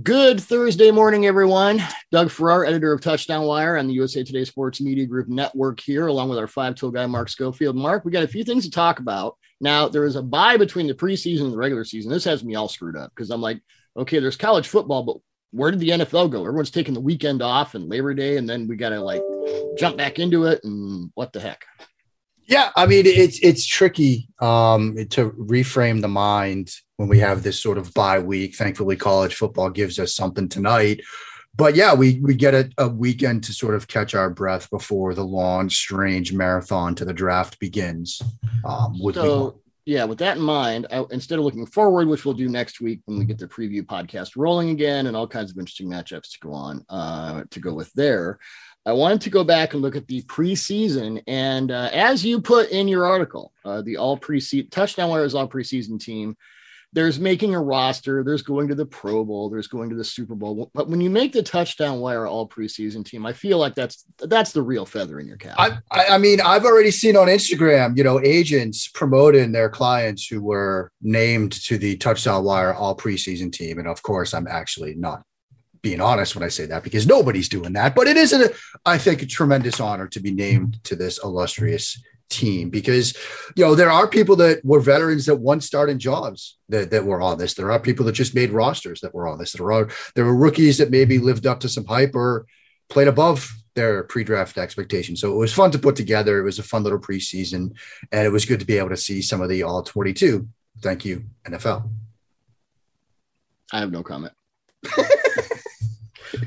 Good Thursday morning, everyone. Doug Farrar, editor of Touchdown Wire on the USA Today Sports Media Group Network here, along with our five tool guy, Mark Schofield. Mark, we got a few things to talk about. Now, there is a bye between the preseason and the regular season. This has me all screwed up because I'm like, okay, there's college football, but where did the NFL go? Everyone's taking the weekend off and Labor Day, and then we got to like jump back into it. And what the heck? Yeah, I mean it's it's tricky um, to reframe the mind when we have this sort of bye week. Thankfully, college football gives us something tonight. But yeah, we we get a, a weekend to sort of catch our breath before the long, strange marathon to the draft begins. Um, so, yeah, with that in mind, I, instead of looking forward, which we'll do next week when we get the preview podcast rolling again and all kinds of interesting matchups to go on uh, to go with there, I wanted to go back and look at the preseason. And uh, as you put in your article, uh, the all preseason touchdown wires all preseason team, there's making a roster, there's going to the Pro Bowl, there's going to the Super Bowl. But when you make the touchdown wire all preseason team, I feel like that's that's the real feather in your cap. I, I mean, I've already seen on Instagram, you know, agents promoting their clients who were named to the touchdown wire all preseason team. And of course, I'm actually not being honest when I say that because nobody's doing that. But it is, a, I think, a tremendous honor to be named to this illustrious team because you know there are people that were veterans that once started jobs that, that were on this. There are people that just made rosters that were on this. There are there were rookies that maybe lived up to some hype or played above their pre-draft expectations. So it was fun to put together. It was a fun little preseason and it was good to be able to see some of the all 22 thank you nfl i have no comment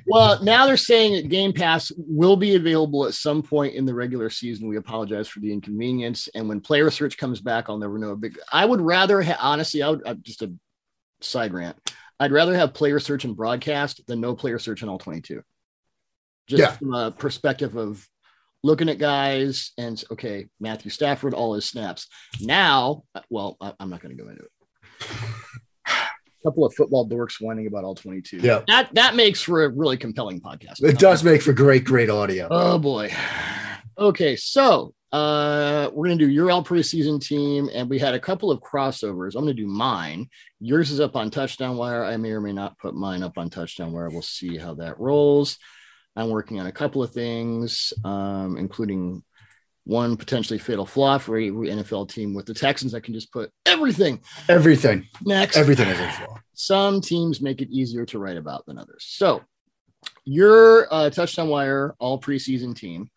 well, now they're saying that Game Pass will be available at some point in the regular season. We apologize for the inconvenience. And when player search comes back, I'll never know a big. I would rather, ha- honestly, I would uh, just a side rant. I'd rather have player search and broadcast than no player search in all 22. Just yeah. from a perspective of looking at guys and okay, Matthew Stafford, all his snaps. Now, uh, well, I, I'm not going to go into it couple of football dorks whining about all 22. Yeah. That that makes for a really compelling podcast. It does make for great, great audio. Oh boy. Okay, so uh we're gonna do your all preseason team, and we had a couple of crossovers. I'm gonna do mine. Yours is up on touchdown wire. I may or may not put mine up on touchdown wire. We'll see how that rolls. I'm working on a couple of things, um, including one potentially fatal flaw for a NFL team with the Texans that can just put everything, everything next, everything is a flaw. Some teams make it easier to write about than others. So, your uh, touchdown wire all preseason team,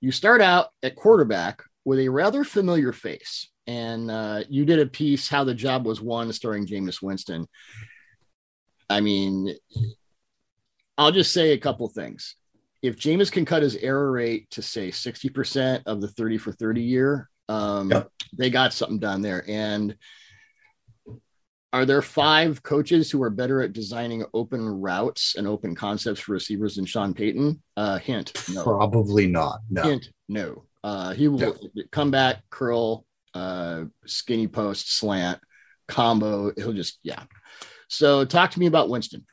you start out at quarterback with a rather familiar face, and uh, you did a piece how the job was won, starring Jameis Winston. I mean, I'll just say a couple things if Jameis can cut his error rate to say 60% of the 30 for 30 year, um, yep. they got something done there. And are there five coaches who are better at designing open routes and open concepts for receivers than Sean Payton? Uh, hint, no. Probably not. No. Hint, no. Uh, he will no. come back, curl, uh, skinny post, slant, combo. He'll just, yeah. So talk to me about Winston.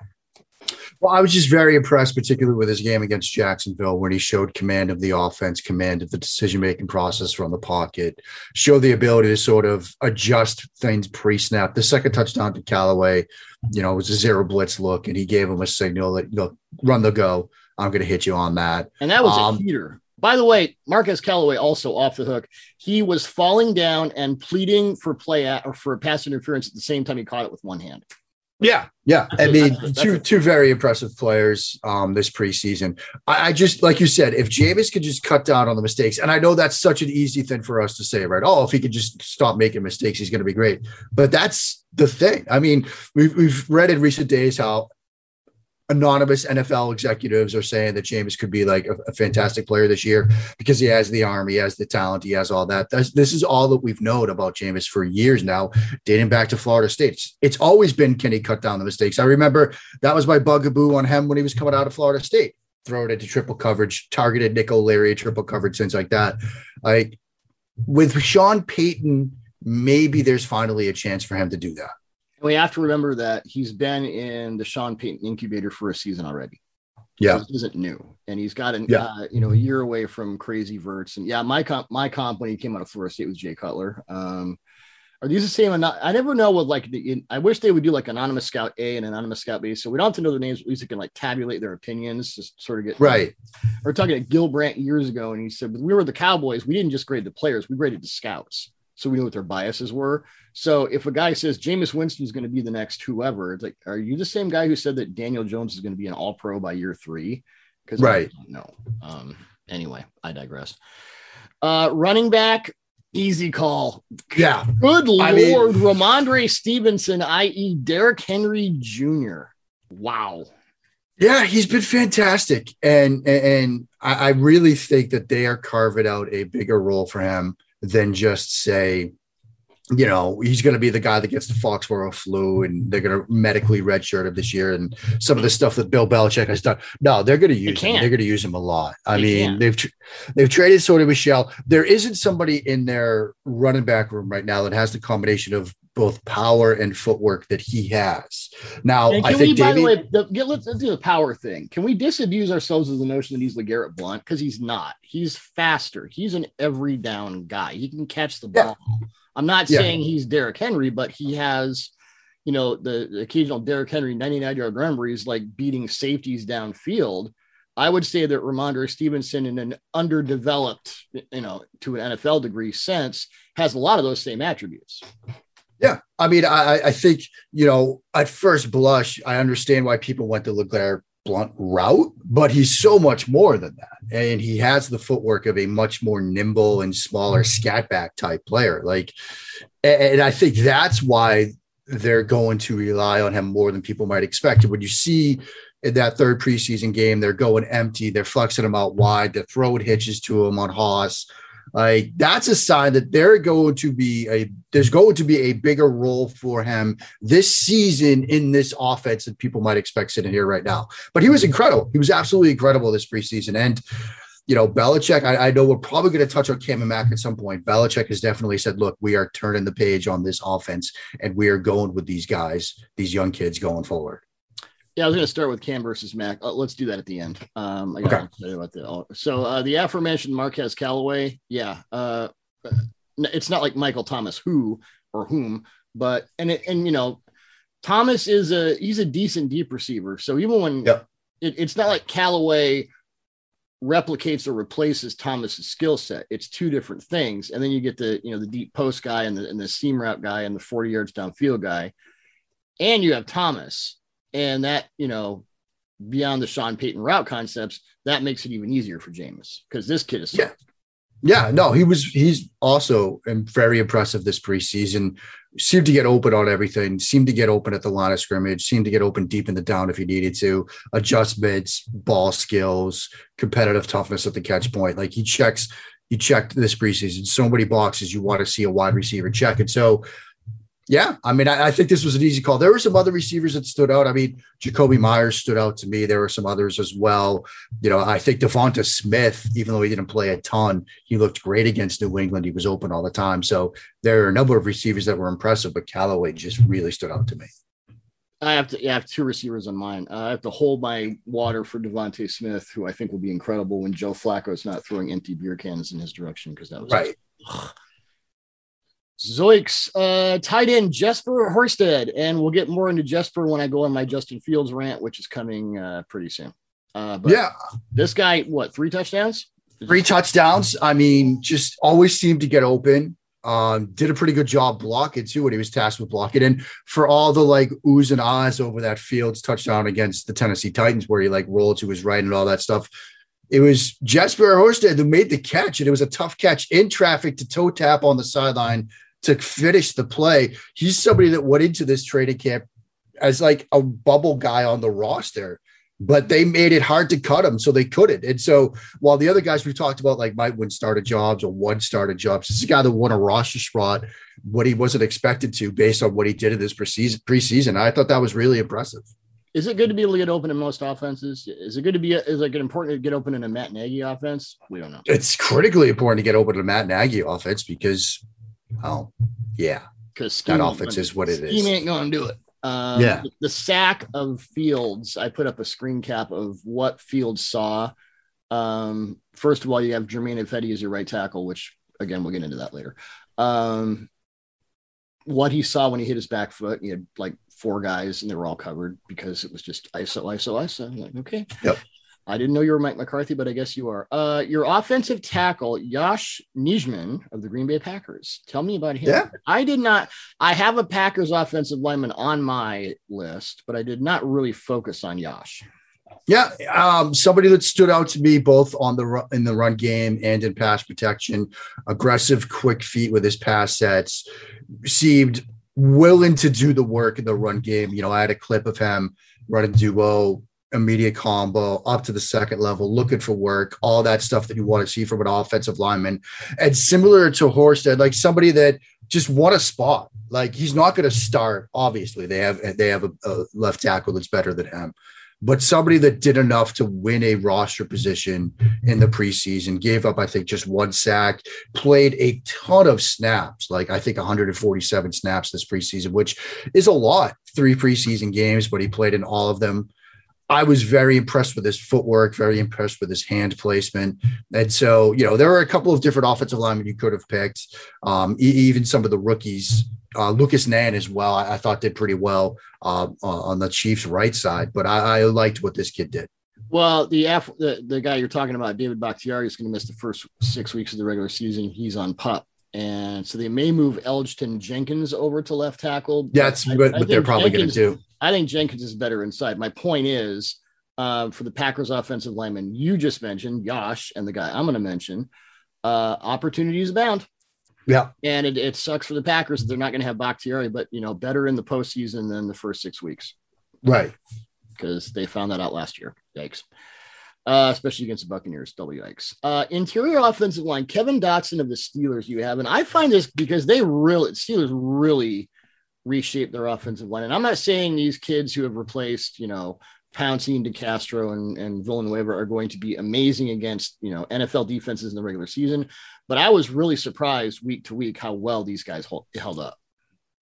Well, I was just very impressed, particularly with his game against Jacksonville, when he showed command of the offense, command of the decision making process from the pocket, showed the ability to sort of adjust things pre snap. The second touchdown to Callaway, you know, was a zero blitz look, and he gave him a signal that, you know, run the go. I'm going to hit you on that. And that was um, a heater. By the way, Marquez Callaway also off the hook. He was falling down and pleading for play at, or for pass interference at the same time he caught it with one hand. Yeah, yeah. I mean, two two very impressive players um, this preseason. I, I, just like you said, if Jameis could just cut down on the mistakes, and I know that's such an easy thing for us to say, right? Oh, if he could just stop making mistakes, he's going to be great. But that's the thing. I mean, we've we've read in recent days how anonymous NFL executives are saying that Jameis could be like a, a, fantastic player this year because he has the arm, he has the talent, he has all that. That's, this is all that we've known about Jameis for years now, dating back to Florida State. It's, it's always been can he cut down the mistakes? I remember that was my bugaboo on him when he was coming out of Florida State. Throw it into triple coverage, targeted nickel, Larry, triple coverage, things like that. Like with Sean Payton, maybe there's finally a chance for him to do that. We have to remember that he's been in the Sean Payton incubator for a season already. Yeah, so this isn't new, and he's got an yeah. uh, you know a year away from crazy verts. And yeah, my comp, my comp when he came out of Florida State was Jay Cutler. Um, are these the same? I never know what like the. I wish they would do like anonymous scout A and anonymous scout B, so we don't have to know their names. At least we can like tabulate their opinions, just sort of get right. we are talking to Gil Brandt years ago, and he said, "We were the Cowboys. We didn't just grade the players; we graded the scouts, so we knew what their biases were." So if a guy says Jameis Winston is going to be the next whoever, it's like, are you the same guy who said that Daniel Jones is going to be an All Pro by year three? Because right, no. Um, anyway, I digress. Uh, running back, easy call. Yeah, good I lord, mean, Rhamondre Stevenson, i.e., Derrick Henry Jr. Wow. Yeah, he's been fantastic, and and I, I really think that they are carving out a bigger role for him than just say you know, he's going to be the guy that gets the Foxborough flu and they're going to medically redshirt him this year and some of the stuff that Bill Belichick has done. No, they're going to use him. They're going to use him a lot. I they mean, can. they've they've traded Sony Michel. There isn't somebody in their running back room right now that has the combination of both power and footwork that he has. Now, I think we, Davey, by the way, the, let's, let's, do the power thing. Can we disabuse ourselves of the notion that he's LeGarrette Blount? Because he's not. He's faster. He's an every down guy. He can catch the ball. Yeah. I'm not yeah. saying he's Derrick Henry, but he has, you know, the, the occasional Derrick Henry 99 yard run where he's like beating safeties downfield. I would say that Rhamondre Stevenson, in an underdeveloped, you know, to an NFL degree sense, has a lot of those same attributes. Yeah, I mean, I, I think you know, at first blush, I understand why people went to LeGarrette Blount route, but he's so much more than that. And he has the footwork of a much more nimble and smaller mm-hmm. scat back type player. Like, and I think that's why they're going to rely on him more than people might expect. When you see in that third preseason game, they're going empty, they're flexing him out wide, they're throwing hitches to him on Haas. Like that's a sign that they're going to be a there's going to be a bigger role for him this season in this offense that people might expect sitting here right now. But he was mm-hmm. incredible. He was absolutely incredible this preseason. And you know, Belichick, I, I know we're probably going to touch on Cam and Mac at some point. Belichick has definitely said, look, we are turning the page on this offense and we are going with these guys, these young kids going forward. Yeah, I was going to start with Cam versus Mac. Uh, let's do that at the end. Um, I got okay. about that. So uh, the aforementioned Marquez Callaway, yeah, uh, it's not like Michael Thomas who or whom, but and it, and you know, Thomas is a he's a decent deep receiver. So even when yep. it, it's not like Callaway replicates or replaces Thomas's skill set. It's two different things. And then you get the you know the deep post guy and the and the seam route guy and the 40 yards downfield guy. And you have Thomas and that, you know, beyond the Sean Payton route concepts, that makes it even easier for Jameis because this kid is yeah. Yeah, no, he was he's also very impressive this preseason. Seemed to get open on everything, seemed to get open at the line of scrimmage, seemed to get open deep in the down if he needed to, adjustments, ball skills, competitive toughness at the catch point. Like he checks, he checked this preseason so many boxes you want to see a wide receiver check. And so yeah, I mean, I, I, think this was an easy call. There were some other receivers that stood out. I mean, Jakobi Meyers stood out to me. There were some others as well. You know, I think DeVonta Smith, even though he didn't play a ton, he looked great against New England. He was open all the time. So there are a number of receivers that were impressive, but Callaway just really stood out to me. I have to, yeah, I have two receivers on mine. Uh, I have to hold my water for DeVonta Smith, who I think will be incredible when Joe Flacco is not throwing empty beer cans in his direction because that was right. Just, Zoiks, uh, tight end Jesper Horsted, and we'll get more into Jesper when I go on my Justin Fields rant, which is coming uh, pretty soon. Uh, but yeah, this guy, what three touchdowns? Three touchdowns. I mean, just always seemed to get open. Um, did a pretty good job blocking too when he was tasked with blocking. And for all the like oohs and ahs over that Fields touchdown against the Tennessee Titans, where he like rolled to his right and all that stuff, it was Jesper Horsted who made the catch, and it was a tough catch in traffic to toe tap on the sideline to finish the play. He's somebody that went into this training camp as like a bubble guy on the roster. but they made it hard to cut him, so they couldn't. And so while the other guys we've talked about, like might win started jobs or one started jobs, this is a guy that won a roster spot what he wasn't expected to based on what he did in this preseason. Preseason, I thought that was really impressive. Is it good to be able to get open in most offenses? Is it good to be? Is it important to get open in a Matt Nagy offense? We don't know. It's critically important to get open in a Matt Nagy offense because, oh, yeah, because that offense is what it is. He ain't going to do it. Um, Yeah. The sack of Fields, I put up a screen cap of what Fields saw. Um, first of all, you have Germain Ifedi as your right tackle, which again, we'll get into that later. Um, what he saw when he hit his back foot, he had like four guys and they were all covered because it was just ISO, ISO, ISO. I'm like, okay. Yep. I didn't know you were Mike McCarthy, but I guess you are. Uh, your offensive tackle, Yosh Nijman of the Green Bay Packers. Tell me about him. Yeah. I did not. I have a Packers offensive lineman on my list, but I did not really focus on Yosh. Yeah, um, somebody that stood out to me both on the in the run game and in pass protection. Aggressive, quick feet with his pass sets. Seemed willing to do the work in the run game. You know, I had a clip of him running duo, immediate combo, up to the second level, looking for work, all that stuff that you want to see from an offensive lineman. And similar to Horsted, like somebody that just want a spot. Like he's not going to start. Obviously, they have they have a, a left tackle that's better than him but somebody that did enough to win a roster position in the preseason, gave up, I think, just one sack, played a ton of snaps, like I think 147 snaps this preseason, which is a lot. Three preseason games, but he played in all of them. I was very impressed with his footwork, very impressed with his hand placement. And so, you know, there are a couple of different offensive linemen you could have picked. Um, even some of the rookies, uh, Lucas Niang as well, I, I thought did pretty well uh, on the Chiefs' right side. But I, I liked what this kid did. Well, the the, the guy you're talking about, David Bakhtiari, is going to miss the first six weeks of the regular season. He's on pup. And so they may move Elgton Jenkins over to left tackle. Yeah, that's I- what, I they're probably going to do. I think Jenkins is better inside. My point is, uh, for the Packers offensive lineman you just mentioned, Yosh, and the guy I'm going to mention, uh, opportunities abound. Yeah. And it, it sucks for the Packers that they're not going to have Bakhtiari, but you know, better in the postseason than the first six weeks Right. because they found that out last year. Yikes. Uh, especially against the Buccaneers. W yikes. Uh, interior offensive line, Kevin Dotson of the Steelers, you have. And I find this because they really, Steelers really reshaped their offensive line. And I'm not saying these kids who have replaced, you know, Pouncey and DeCastro and, and Villanueva are going to be amazing against, you know, NFL defenses in the regular season. But I was really surprised week to week how well these guys hold, held up.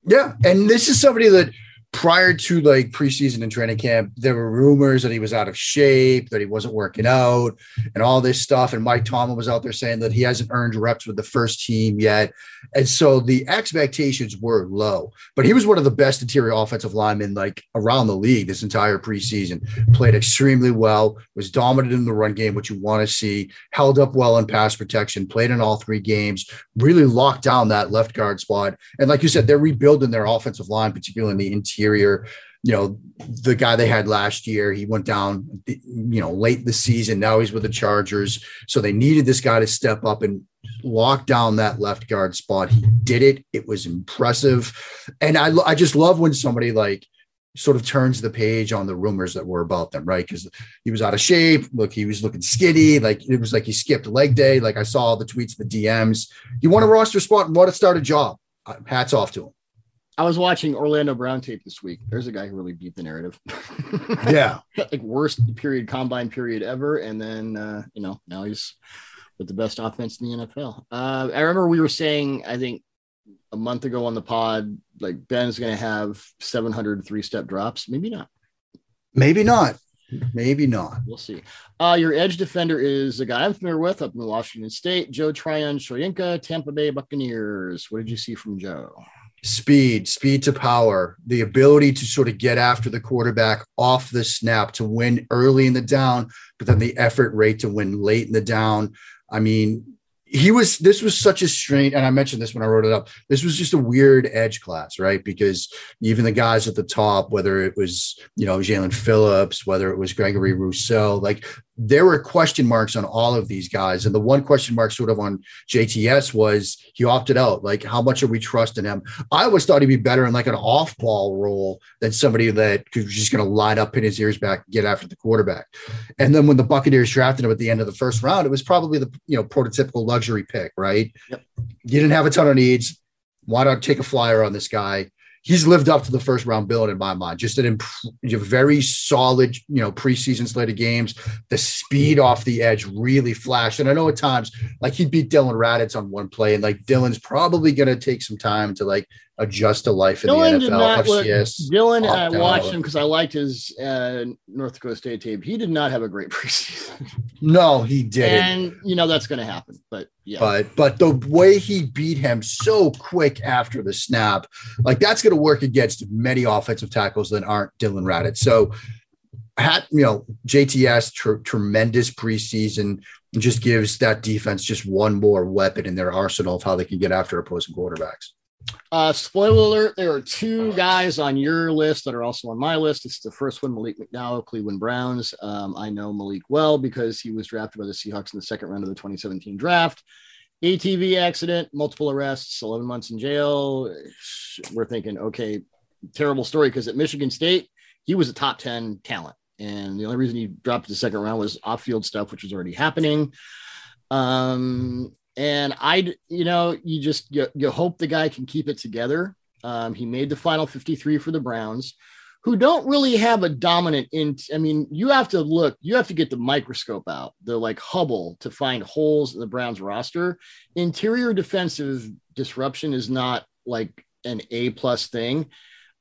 Yeah. And this is somebody that prior to like preseason and training camp, there were rumors that he was out of shape, that he wasn't working out, and all this stuff. And Mike Tomlin was out there saying that he hasn't earned reps with the first team yet. And so the expectations were low. But he was one of the best interior offensive linemen like around the league this entire preseason. Played extremely well, was dominant in the run game, which you want to see, held up well in pass protection, played in all three games, really locked down that left guard spot. And like you said, they're rebuilding their offensive line, particularly in the interior. You know, the guy they had last year, he went down, you know, late the season. Now he's with the Chargers. So they needed this guy to step up and lock down that left guard spot. He did it. It was impressive. And I, I just love when somebody like sort of turns the page on the rumors that were about them, right? Because he was out of shape. Look, he was looking skinny. Like it was like he skipped leg day. Like I saw all the tweets, the DMs. You want a roster spot and want to start a job. Uh, Hats off to him. I was watching Orlando Brown tape this week. There's a guy who really beat the narrative. Yeah. like worst period combine period ever. And then uh, you know, now he's with the best offense in the NFL. Uh, I remember we were saying, I think a month ago on the pod, like Ben's gonna have 700 three-step drops. Maybe not. Maybe not. Maybe not. We'll see. Uh, your edge defender is a guy I'm familiar with up in Washington State, Joe Tryon Shoyinka, Tampa Bay Buccaneers. What did you see from Joe? Speed, speed to power, the ability to sort of get after the quarterback off the snap to win early in the down, but then the effort rate to win late in the down. I mean, he was this was such a strange and i mentioned this when i wrote it up this was just a weird edge class right because even the guys at the top whether it was you know jaelan phillips whether it was gregory rousseau like there were question marks on all of these guys. And the one question mark sort of on JTS was he opted out. Like, how much are we trusting him? I always thought he'd be better in like an off ball role than somebody that was just going to line up, pin his ears back, and get after the quarterback. And then when the Buccaneers drafted him at the end of the first round, it was probably the you know prototypical luxury pick, right? Yep. You didn't have a ton of needs. Why not take a flyer on this guy? He's lived up to the first round build in my mind. Just an imp- very solid, you know, preseason slate of games. The speed off the edge really flashed. And I know at times, like he beat Dillon Radunz on one play, and like Dillon's probably going to take some time to like adjust to life in Dillon the NFL. Look, Dillon, I watched him because I liked his uh, North Dakota State tape. He did not have a great preseason. No, he did. And you know that's going to happen. But yeah. But but the way he beat him so quick after the snap, like that's going to work against many offensive tackles that aren't Dillon Radunz. So. Hat, you know, JTS tr- tremendous preseason just gives that defense just one more weapon in their arsenal of how they can get after opposing quarterbacks. Uh, spoiler alert: there are two guys on your list that are also on my list. It's the first one, Malik McDowell, Cleveland Browns. Um, I know Malik well because he was drafted by the Seahawks in the second round of the 2017 draft. ATV accident, multiple arrests, 11 months in jail. We're thinking, okay, terrible story because at Michigan State, he was a top 10 talent. And the only reason he dropped the second round was off field stuff, which was already happening. Um, and I, you know, you just you, you hope the guy can keep it together. Um, he made the final 53 for the Browns, who don't really have a dominant in. I mean, you have to look, you have to get the microscope out, the like Hubble to find holes in the Browns roster. Interior defensive disruption is not like an A plus thing.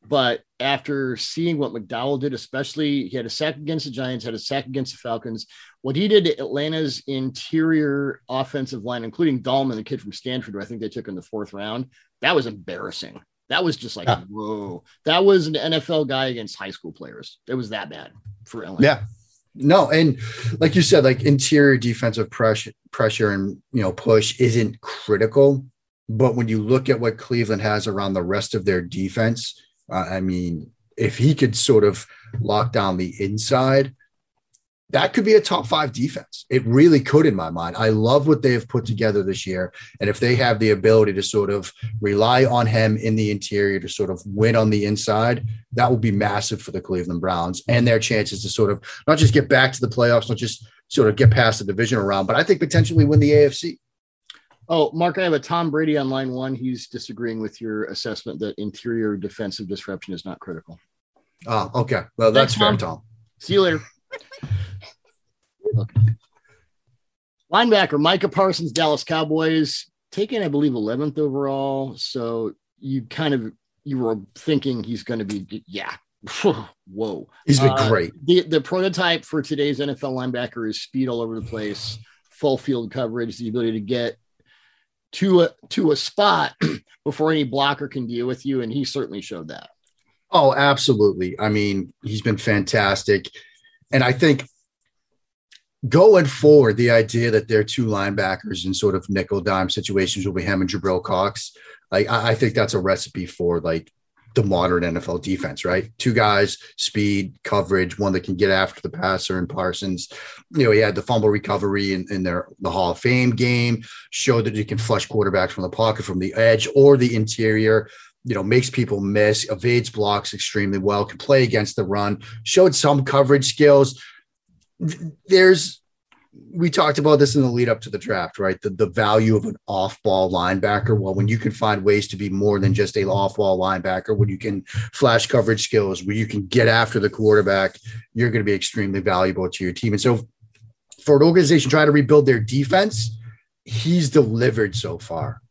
But after seeing what McDowell did, especially he had a sack against the Giants, had a sack against the Falcons. What he did to Atlanta's interior offensive line, including Dalman, the kid from Stanford, who I think they took in the fourth round, that was embarrassing. That was just like, yeah. whoa. That was an NFL guy against high school players. It was that bad for Atlanta. Yeah. No, and like you said, like interior defensive pressure, pressure and you know push isn't critical, but when you look at what Cleveland has around the rest of their defense, I mean, if he could sort of lock down the inside, that could be a top five defense. It really could, in my mind. I love what they have put together this year. And if they have the ability to sort of rely on him in the interior to sort of win on the inside, that will be massive for the Cleveland Browns and their chances to sort of not just get back to the playoffs, not just sort of get past the division round, but I think potentially win the AFC. Oh, Mark, I have a Tom Brady on line one. He's disagreeing with your assessment that interior defensive disruption is not critical. Oh, okay. Well, that's Thanks, fair, Tom. See you later. okay. Linebacker Micah Parsons, Dallas Cowboys, taken, I believe, 11th overall. So you kind of you were thinking he's going to be, yeah. Whoa. He's been uh, great. The, the prototype for today's NFL linebacker is speed all over the place, full field coverage, the ability to get to a to a spot before any blocker can deal with you, and he certainly showed that. Oh, absolutely. I mean, he's been fantastic, and I think going forward, the idea that they're two linebackers in sort of nickel dime situations will be him and Jabril Cox. Like, I, I think that's a recipe for like the modern NFL defense, right? Two guys, speed, coverage, one that can get after the passer and Parsons. You know, he had the fumble recovery in, in their the Hall of Fame game, showed that you can flush quarterbacks from the pocket from the edge or the interior. You know, makes people miss, evades blocks extremely well, can play against the run, showed some coverage skills. There's we talked about this in the lead up to the draft, right? The, the value of an off ball linebacker. Well, when you can find ways to be more than just a off ball linebacker, when you can flash coverage skills, where you can get after the quarterback, you're going to be extremely valuable to your team. And so, for an organization trying to rebuild their defense, he's delivered so far.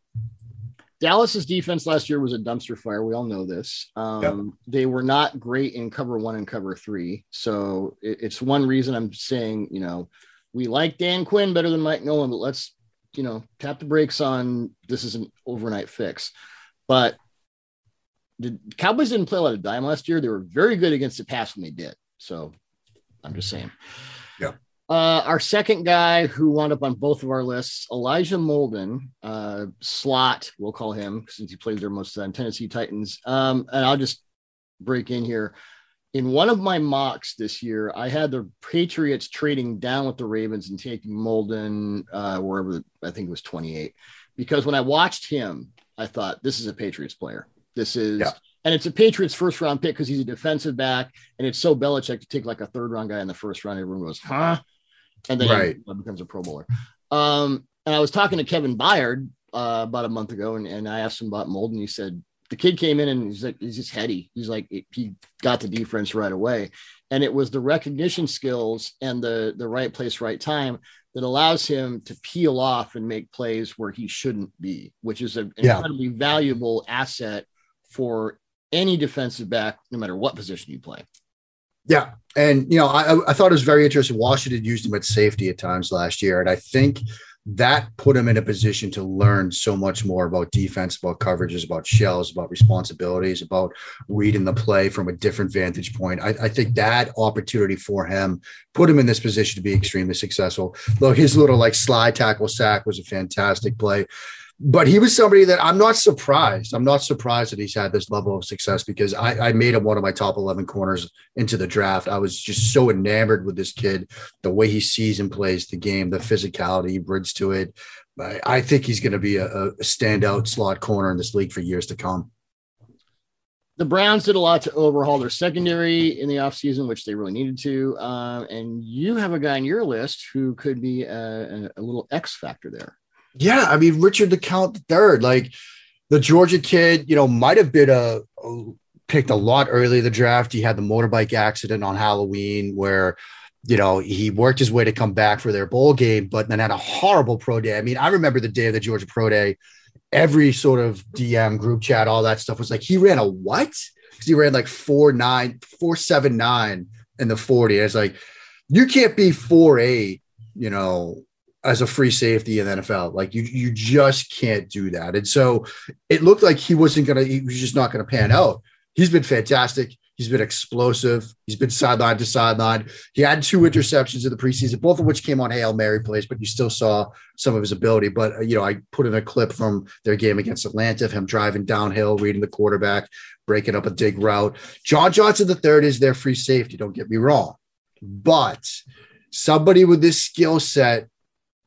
Dallas's defense last year was a dumpster fire. We all know this. Um, yep. They were not great in cover one and cover three. So it, it's one reason I'm saying, you know, we like Dan Quinn better than Mike Nolan, but let's, you know, tap the brakes on this is an overnight fix. But the Cowboys didn't play a lot of dime last year. They were very good against the pass when they did. So I'm just saying. Yeah. Uh, our second guy who wound up on both of our lists, Elijah Molden, uh, slot, we'll call him since he played there most of the time, Tennessee Titans. Um, and I'll just break in here. In one of my mocks this year, I had the Patriots trading down with the Ravens and taking Molden uh, wherever I think it was 28. Because when I watched him, I thought this is a Patriots player. This is, Yeah. and it's a Patriots first round pick because he's a defensive back, and it's so Belichick to take like a third round guy in the first round. Everyone goes, huh? And then Right. he becomes a Pro Bowler. Um, and I was talking to Kevin Byard uh, about a month ago, and, and I asked him about Molden. he said the kid came in and he's like he's just heady. He's like he got the defense right away, and it was the recognition skills and the the right place, right time that allows him to peel off and make plays where he shouldn't be, which is an Yeah. incredibly valuable asset for any defensive back, no matter what position you play. Yeah. And, you know, I, I thought it was very interesting. Washington used him at safety at times last year. And I think that put him in a position to learn so much more about defense, about coverages, about shells, about responsibilities, about reading the play from a different vantage point. I, I think that opportunity for him put him in this position to be extremely successful. Look, his little like slide tackle sack was a fantastic play but he was somebody that I'm not surprised. I'm not surprised that he's had this level of success because I, I made him one of my top 11 corners into the draft. I was just so enamored with this kid, the way he sees and plays the game, the physicality he brings to it. I, I think he's going to be a, a standout slot corner in this league for years to come. the Browns did a lot to overhaul their secondary in the offseason, which they really needed to. Um, and you have a guy on your list who could be a, a little X factor there. Yeah, I mean Richard LeCounte the third, like the Georgia kid, you know, might have been a, a picked a lot early in the draft. He had the motorbike accident on Halloween where, you know, he worked his way to come back for their bowl game, but then had a horrible pro day. I mean, I remember the day of the Georgia pro day. Every sort of DM group chat, all that stuff was like, he ran a what? Because he ran like four nine, four seven nine in the 40. And it's like, you can't be four eight, you know, as a free safety in the NFL. Like you, you just can't do that. And so it looked like he wasn't gonna, he was just not gonna pan out. He's been fantastic. He's been explosive. He's been sideline to sideline. He had two interceptions in the preseason, both of which came on Hail Mary plays, but you still saw some of his ability. But, uh, you know, I put in a clip from their game against Atlanta of him driving downhill, reading the quarterback, breaking up a dig route. John Johnson, the third, is their free safety. Don't get me wrong. But somebody with this skill set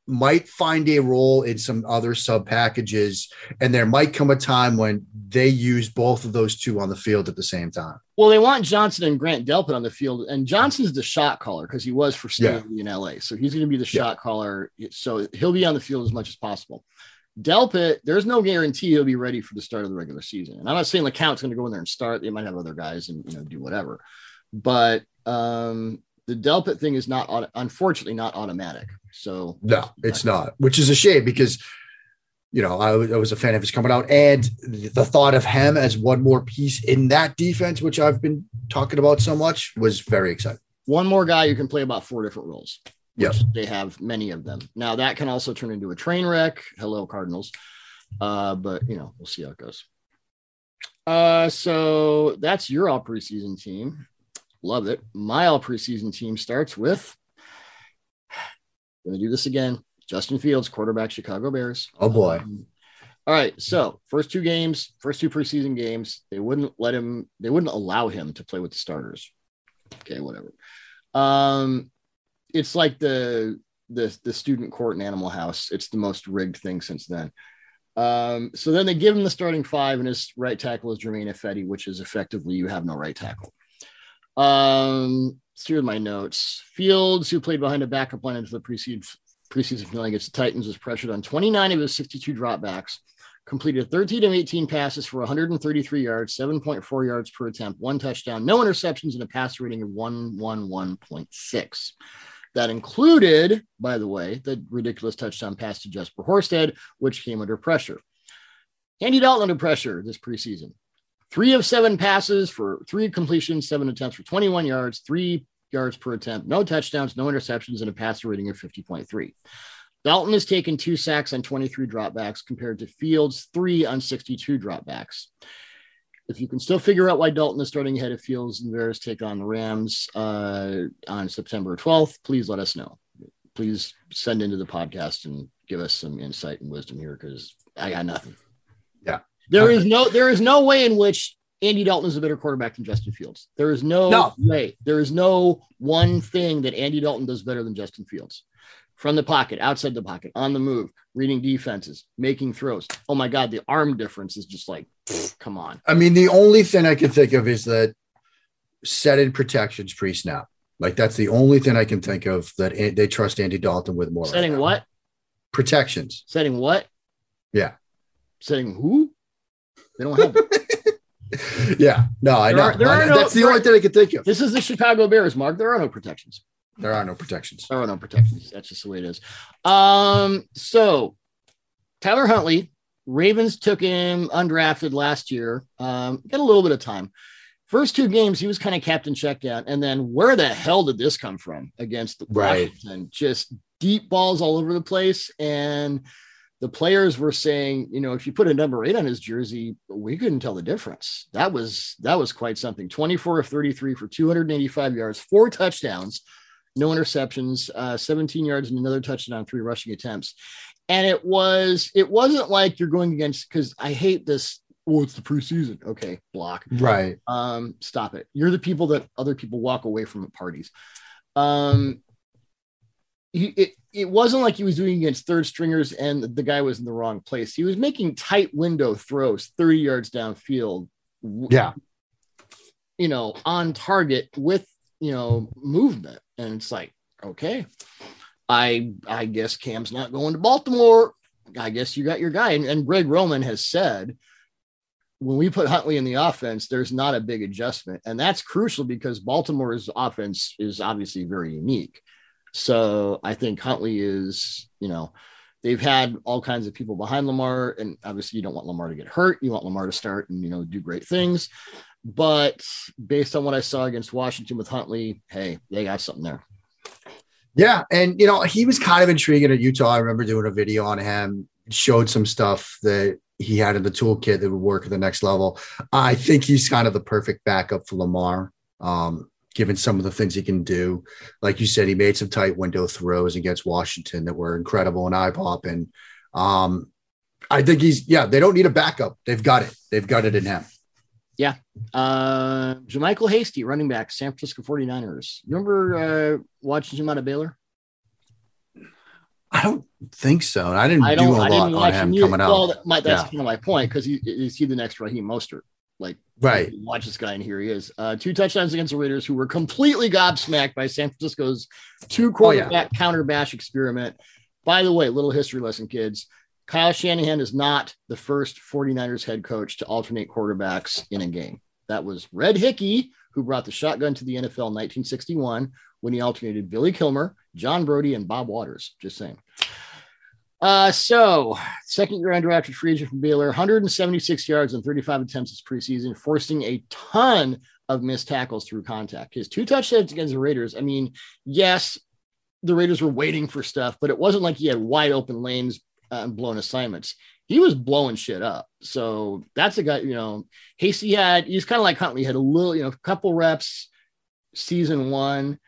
might find a role in some other sub packages, and there might come a time when they use both of those two on the field at the same time. Well, they want Johnson and Grant Delpit on the field, and Johnson's the shot caller because he was for Yeah. In LA. So he's going to be the Yeah. shot caller. So he'll be on the field as much as possible. Delpit, there's no guarantee he'll be ready for the start of the regular season. And I'm not saying LeCounte's going to go in there and start. They might have other guys and you know do whatever. But um, the Delpit thing is not unfortunately not automatic. So No, it's not, which is a shame because, you know, I, was- I was a fan of his coming out and the thought of him as one more piece in that defense, which I've been talking about so much, was very exciting. one more guy you can play about four different roles. Yes, They have many of them. Now that can also turn into a train wreck. Hello, Cardinals. Uh, but you know, we'll see how it goes. Uh, so that's your all preseason team. Love it. My all preseason team starts with gonna do this again. Justin Fields, quarterback, Chicago Bears. Oh boy. Um, all right. So first two games, first two preseason games, they wouldn't let him, they wouldn't allow him to play with the starters. Okay, whatever. Um, it's like the the the student court in Animal House. It's the most rigged thing since then. Um, so then they give him the starting five, and his right tackle is Germain Ifedi, which is effectively you have no right tackle. Um, let's my notes. Fields, who played behind a backup line into the preseason preseason finale against the Titans, was pressured on 29 of his 62 dropbacks, completed 13 of 18 passes for 133 yards, 7.4 yards per attempt, one touchdown, no interceptions, and a passer rating of 111.6. That included, by the way, the ridiculous touchdown pass to Jesper Horsted, which came under pressure. Andy Dalton under pressure this preseason. Three of seven passes for three completions, seven attempts for 21 yards, three yards per attempt, no touchdowns, no interceptions, and a passer rating of 50.3. Dalton has taken two sacks on 23 dropbacks compared to Fields' three on 62 dropbacks. If you can still figure out why Dalton is starting ahead of Fields and Bears take on the Rams uh, on September 12th, please let us know. please send into the podcast and give us some insight and wisdom here because I got nothing. Yeah. There uh, is no there is no way in which Andy Dalton is a better quarterback than Justin Fields. There is no, No. way. There is no one thing that Andy Dalton does better than Justin Fields. From the pocket, outside the pocket, on the move, reading defenses, making throws. Oh my God, the arm difference is just like, come on. I mean, the only thing I can think of is that setting protections pre snap. Like that's the only thing I can think of that they trust Andy Dalton with more. Setting now. what? Protections. Setting what? Yeah. Setting who? They don't have it. Yeah. No, I There know. are- there I are no- that's the only thing I can think of. This is the Chicago Bears, Mark. There are no protections. There are no protections. There are no protections. That's just the way it is. Um, so Tyler Huntley, Ravens took him undrafted last year. Um, got a little bit of time. First two games, he was kind of captain checked out. And then where the hell did this come from against Right. Washington? Just deep balls all over the place. And the players were saying, you know, if you put a number eight on his jersey, we couldn't tell the difference. That was that was quite something. 24 of 33 for 285 yards, four touchdowns, no interceptions, uh, 17 yards and another touchdown, three rushing attempts. And it was it wasn't like you're going against because I hate this. Oh, it's the preseason. Okay, block. Right. Um, stop it. You're the people that other people walk away from at parties. Um, he, it, it wasn't like he was doing against third stringers and the guy was in the wrong place. He was making tight window throws 30 yards downfield. Yeah. You know, on target with, you know, movement. And it's like, okay, I, I guess Cam's not going to Baltimore. I guess you got your guy. And, and Greg Roman has said, when we put Huntley in the offense, there's not a big adjustment. And that's crucial because Baltimore's offense is obviously very unique. So I think Huntley is, you know, they've had all kinds of people behind Lamar. And obviously, you don't want Lamar to get hurt. You want Lamar to start and, you know, do great things. But based on what I saw against Washington with Huntley, hey, they got something there. Yeah. And, you know, he was kind of intriguing at Utah. I remember doing a video on him, showed some stuff that he had in the toolkit that would work at the next level. I think he's kind of the perfect backup for Lamar, um, given some of the things he can do. Like you said, he made some tight window throws against Washington that were incredible and eye popping. Um, I think he's, yeah, they don't need a backup. They've got it. They've got it in him. Yeah. Uh, JaMycal Hasty, running back, San Francisco 49ers. You remember uh, watching him out of Baylor? I don't think so. I didn't I do a I lot on watch him him. coming out. Well, that- my, that's Yeah. kind of my point because he is he the next Raheem Mostert. Like right. watch this guy and here he is. Uh, two touchdowns against the Raiders, who were completely gobsmacked by San Francisco's two Oh, yeah. quarterback counter bash experiment. By the way, little history lesson, kids. Kyle Shanahan is not the first 49ers head coach to alternate quarterbacks in a game. That was Red Hickey, who brought the shotgun to the NFL in 1961 when he alternated Billy Kilmer, John Brodie, and Bob Waters. Just saying. Uh, so second year undrafted free agent from Baylor, 176 yards and 35 attempts this preseason, forcing a ton of missed tackles through contact. His two touchdowns against the Raiders. I mean, yes, the Raiders were waiting for stuff, but it wasn't like he had wide open lanes uh, and blown assignments. He was blowing shit up. So that's a guy, you know, Hasty had, he's kind of like Huntley, had a little, you know, a couple reps season one.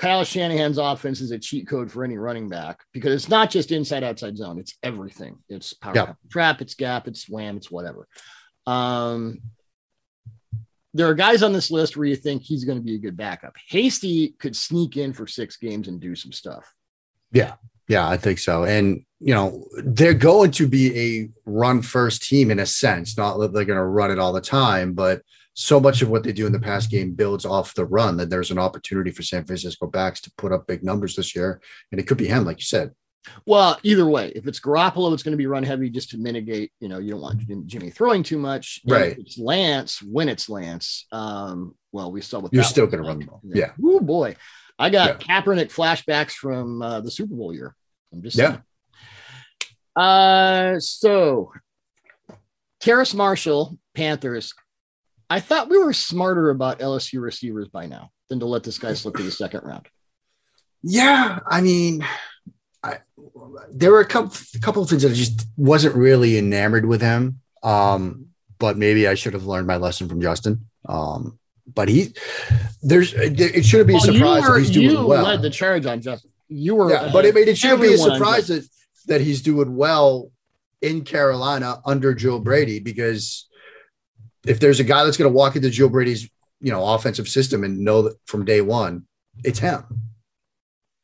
Kyle Shanahan's offense is a cheat code for any running back because it's not just inside outside zone, it's everything. It's power Yeah. trap, it's gap, it's wham, it's whatever. Um, there are guys on this list where you think he's going to be a good backup. Hasty could sneak in for six games and do some stuff. Yeah. Yeah, I think so. And you know, they're going to be a run first team in a sense. Not that they're going to run it all the time, but so much of what they do in the pass game builds off the run that there's an opportunity for San Francisco backs to put up big numbers this year. And it could be him, like you said. Well, either way, if it's Garoppolo, it's going to be run heavy just to mitigate. You know, you don't want Jimmy throwing too much. And Right. It's Lance, when it's Lance, um, well, we saw what You're still gonna run the ball. Yeah. Oh boy, I got Kaepernick flashbacks from uh, the Super Bowl year. I'm just Yeah. saying. Uh, so Terrace Marshall, Panthers. I thought we were smarter about LSU receivers by now than to let this guy slip to the second round. Yeah, I mean, I, there were a couple, a couple of things that I just wasn't really enamored with him. Um, but maybe I should have learned my lesson from Justin. Um, but he, there's, it shouldn't be a Well, you surprise were- that he's doing you well. led the charge on Justin. you were, Yeah, but I mean, it shouldn't be a surprise that, that he's doing well in Carolina under Joe Brady because if there's a guy that's going to walk into Joe Brady's you know offensive system and know that from day one, it's him.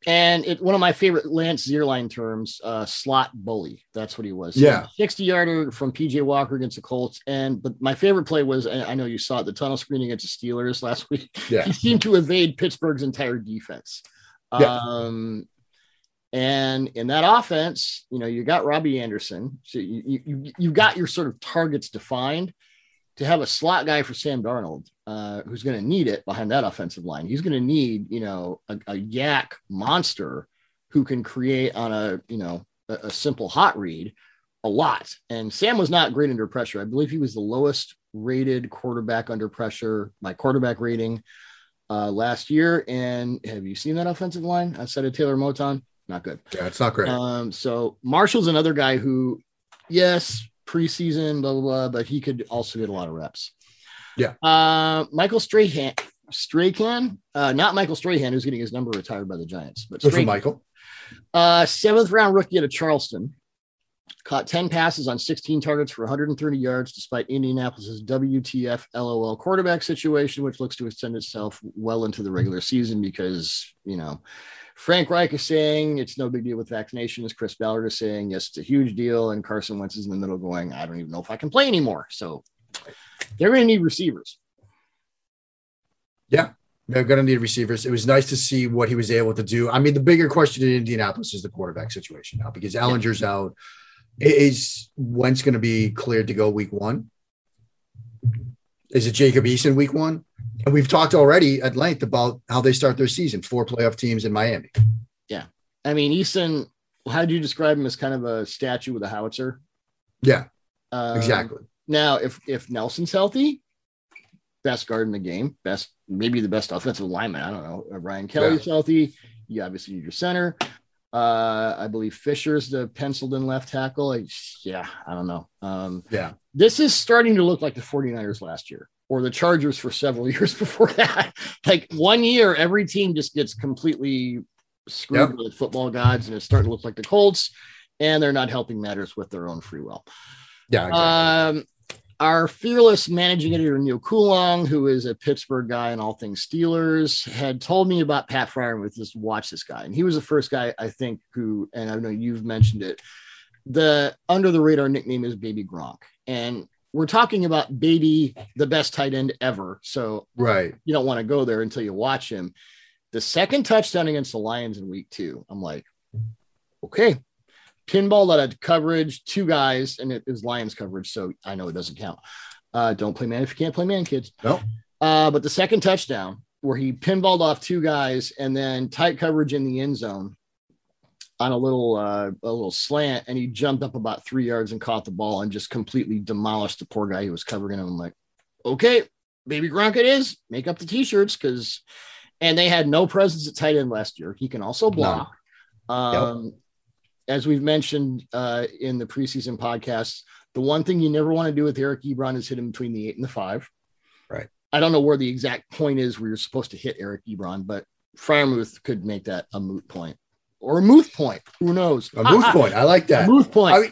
And it, one of my favorite Lance Zierlein terms, uh, slot bully. That's what he was. Yeah. 60 yarder from PJ Walker against the Colts. And but my favorite play was, I know you saw it, the tunnel screen against the Steelers last week. Yeah. He seemed to evade Pittsburgh's entire defense. Yeah. Um, and in that offense, you know, you got Robbie Anderson. So you, you, you got your sort of targets defined to have a slot guy for Sam Darnold, uh, who's going to need it behind that offensive line. He's going to need, you know, a, a YAC monster who can create on a, you know, a, a simple hot read a lot. And Sam was not great under pressure. I believe he was the lowest rated quarterback under pressure by quarterback rating uh, last year. And have you seen that offensive line outside of Taylor Moton? Not good. Yeah, it's not great. Um, so Marshall's another guy who, yes, preseason, blah, blah, blah, but he could also get a lot of reps. Yeah. Uh, Michael Strahan, Strahan, uh, not Michael Strahan, who's getting his number retired by the Giants, but Strahan, Michael. uh, seventh round rookie out of Charleston, caught 10 passes on 16 targets for 130 yards, despite Indianapolis's WTF LOL quarterback situation, which looks to extend itself well into the regular season because, you know, Frank Reich is saying it's no big deal with vaccination. vaccinations. Chris Ballard is saying, yes, it's a huge deal. And Carson Wentz is in the middle going, I don't even know if I can play anymore. So they're going to need receivers. Yeah, they're going to need receivers. It was nice to see what he was able to do. I mean, the bigger question in Indianapolis is the quarterback situation now because Ehlinger's out. Is Wentz going to be cleared to go week one? Is it Jacob Eason week one? And we've talked already at length about how they start their season four playoff teams in Miami. Yeah. I mean, Eason, how do you describe him as kind of a statue with a howitzer? Yeah, Um, exactly. Now, if if Nelson's healthy, best guard in the game, best maybe the best offensive lineman. I don't know. Uh, Ryan Kelly's healthy. You obviously need your center. Uh, I believe Fisher's the penciled in left tackle. I, yeah, I don't know. Um, Yeah. this is starting to look like the 49ers last year or the Chargers for several years before that. like one year, every team just gets completely screwed Yep. with football gods, and it's starting to look like the Colts, and they're not helping matters with their own free will. Yeah, exactly. Um, our fearless managing editor Neil Coulong, who is a Pittsburgh guy and all things Steelers, had told me about Pat Freiermuth this watch this guy, and he was the first guy I think who, and I know you've mentioned it. The under the radar nickname is Baby Gronk, and we're talking about Baby, the best tight end ever. So right. you don't want to go there until you watch him. The second touchdown against the Lions in week two, I'm like, okay, pinball out of coverage, two guys, and it is Lions coverage, so I know it doesn't count. Uh, don't play man if you can't play man, kids. No. Uh, but the second touchdown where he pinballed off two guys and then tight coverage in the end zone on a little uh, a little slant, and he jumped up about three yards and caught the ball and just completely demolished the poor guy who was covering him. I'm like, okay, baby Gronk it is. Make up the t-shirts because and they had no presence at tight end last year. He can also block. Um, As we've mentioned uh, in the preseason podcasts, the one thing you never want to do with Eric Ebron is hit him between the eight and the five. Right. I don't know where the exact point is where you're supposed to hit Eric Ebron, but Freiermuth could make that a moot point or a Muth point. Who knows? A move point. I like A that. Muth point. I mean,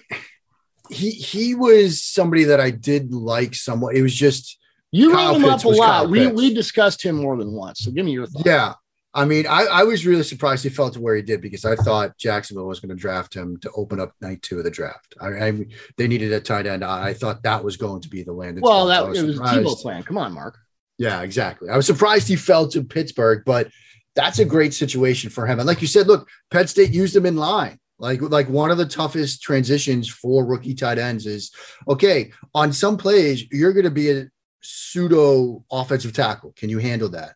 he he was somebody that I did like somewhat. It was just you Kyle wrote him Pitts up a lot. Kyle We Pitts. we discussed him more than once. So give me your thoughts. yeah. I mean, I, I was really surprised he fell to where he did because I thought Jacksonville was going to draft him to open up night two of the draft. I, I they needed a tight end. I, I thought that was going to be the landing. Well, that So I it was plan. Come on, Mark. Yeah, exactly. I was surprised he fell to Pittsburgh, but that's a great situation for him. And like you said, look, Penn State used him in line. Like, like one of the toughest transitions for rookie tight ends is okay, on some plays, you're going to be a pseudo offensive tackle. Can you handle that?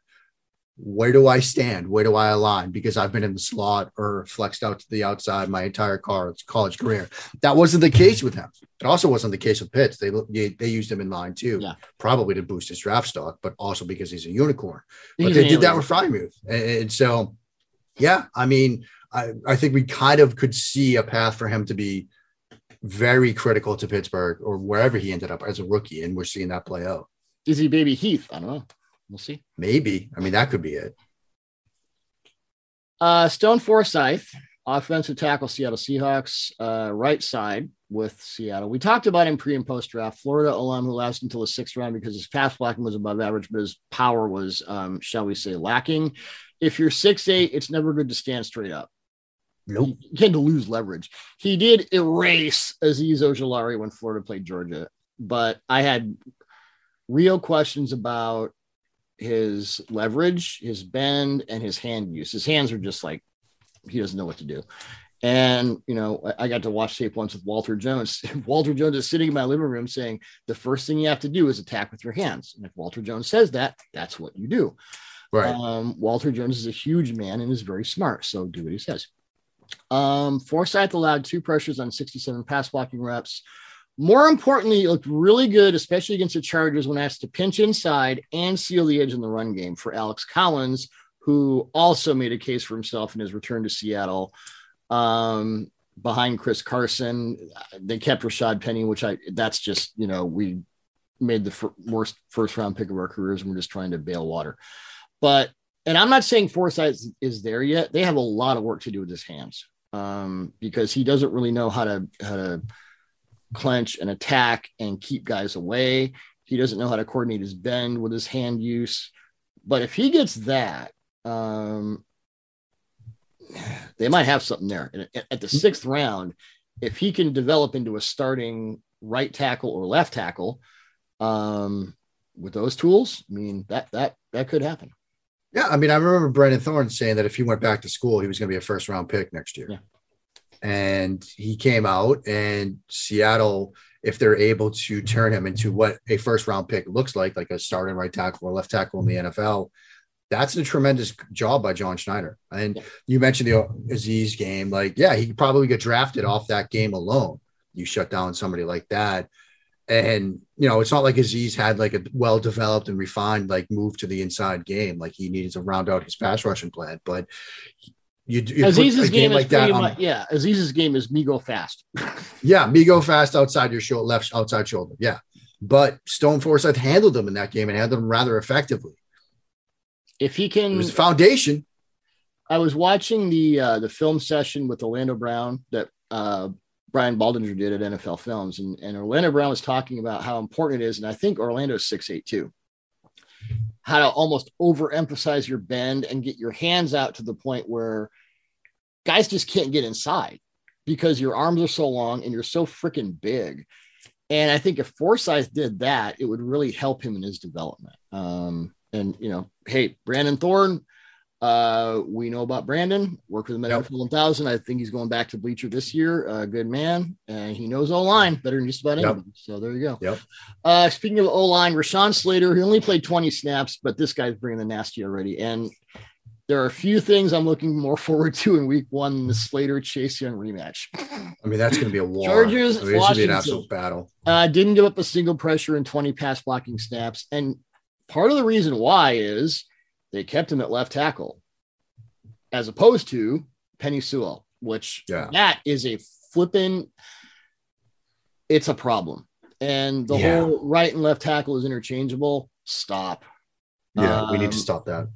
Where do I stand? Where do I align? Because I've been in the slot or flexed out to the outside my entire college college career. That wasn't the case with him. It also wasn't the case with Pitts. They they, they used him in line too, Yeah. probably to boost his draft stock, but also because he's a unicorn. But He's they an did that with Freiermuth. And, and so, yeah, I mean, I, I think we kind of could see a path for him to be very critical to Pittsburgh or wherever he ended up as a rookie. And we're seeing that play out. Is he baby Heath? I don't know. We'll see. Maybe. I mean, that could be it. Uh, Stone Forsythe, offensive tackle, Seattle Seahawks, uh, right side with Seattle. We talked about him pre and post draft. Florida alum who lasted until the sixth round because his pass blocking was above average, but his power was, um, shall we say, lacking. If you're six eight, it's never good to stand straight up. Nope. You tend to lose leverage. He did erase Azeez Ojulari when Florida played Georgia, but I had real questions about his leverage, his bend, and his hand use. His hands are just like he doesn't know what to do. And you know, I got to watch tape once with Walter Jones. Walter Jones is sitting in my living room saying, "The first thing you have to do is attack with your hands." And if Walter Jones says that, that's what you do. Right. Um, Walter Jones is a huge man and is very smart, so do what he says. Um, Forsythe allowed two pressures on 67 pass blocking reps. More importantly, it looked really good, especially against the Chargers when asked to pinch inside and seal the edge in the run game for Alex Collins, who also made a case for himself in his return to Seattle. Um, behind Chris Carson, they kept Rashaad Penny, which I that's just you know we made the worst first round pick of our careers, and we're just trying to bail water. But and I'm not saying Forsythe is there yet. They have a lot of work to do with his hands um, because he doesn't really know how to how to clench and attack and keep guys away. He doesn't know how to coordinate his bend with his hand use. But if he gets that, um, they might have something there. And at the sixth round, if he can develop into a starting right tackle or left tackle um, with those tools, I mean that that that could happen. Yeah, I mean, I remember Brandon Thorn saying that if he went back to school, he was going to be a first round pick next year. Yeah. And he came out, and Seattle, if they're able to turn him into what a first round pick looks like, like a starting right tackle or left tackle in the NFL, that's a tremendous job by John Schneider. And Yeah. you mentioned the Azeez game. Like, yeah, he could probably get drafted off that game alone. You shut down somebody like that. And, you know, it's not like Azeez had like a well developed and refined like move to the inside game. Like he needed to round out his pass rushing plan. But you, you Azeez's game, is like that on- much, yeah. Azeez's game is me go fast. yeah, me go fast outside your shoulder, left outside shoulder. Yeah. But Stone Forsythe handled them in that game and handled them rather effectively. if he can, It was foundation. I was watching the uh, the film session with Orlando Brown that uh, Brian Baldinger did at NFL Films, and, and Orlando Brown was talking about how important it is, and I think Orlando's six eight too. How to almost overemphasize your bend and get your hands out to the point where guys just can't get inside because your arms are so long and you're so freaking big. And I think if Forsythe did that, it would really help him in his development. Um, and you know, hey, Brandon Thorn, uh, we know about Brandon. Worked with him at Yep. NFL 1000. I think he's going back to Bleacher this year. Uh, good man, and he knows O line better than just about Yep. anybody. So there you go. Yep. Uh, speaking of O line, Rashawn Slater, he only played 20 snaps, but this guy's bringing the nasty already. And there are a few things I'm looking more forward to in Week One than the Slater Chase Young rematch. I mean, that's going to be a war. Chargers, I mean, to be an absolute battle. Uh, didn't give up a single pressure in 20 pass blocking snaps. And part of the reason why is they kept him at left tackle as opposed to Penei Sewell, which Yeah. that is a flipping, it's a problem. And the Yeah. whole right and left tackle is interchangeable. Stop. Yeah, we need to Um, stop that.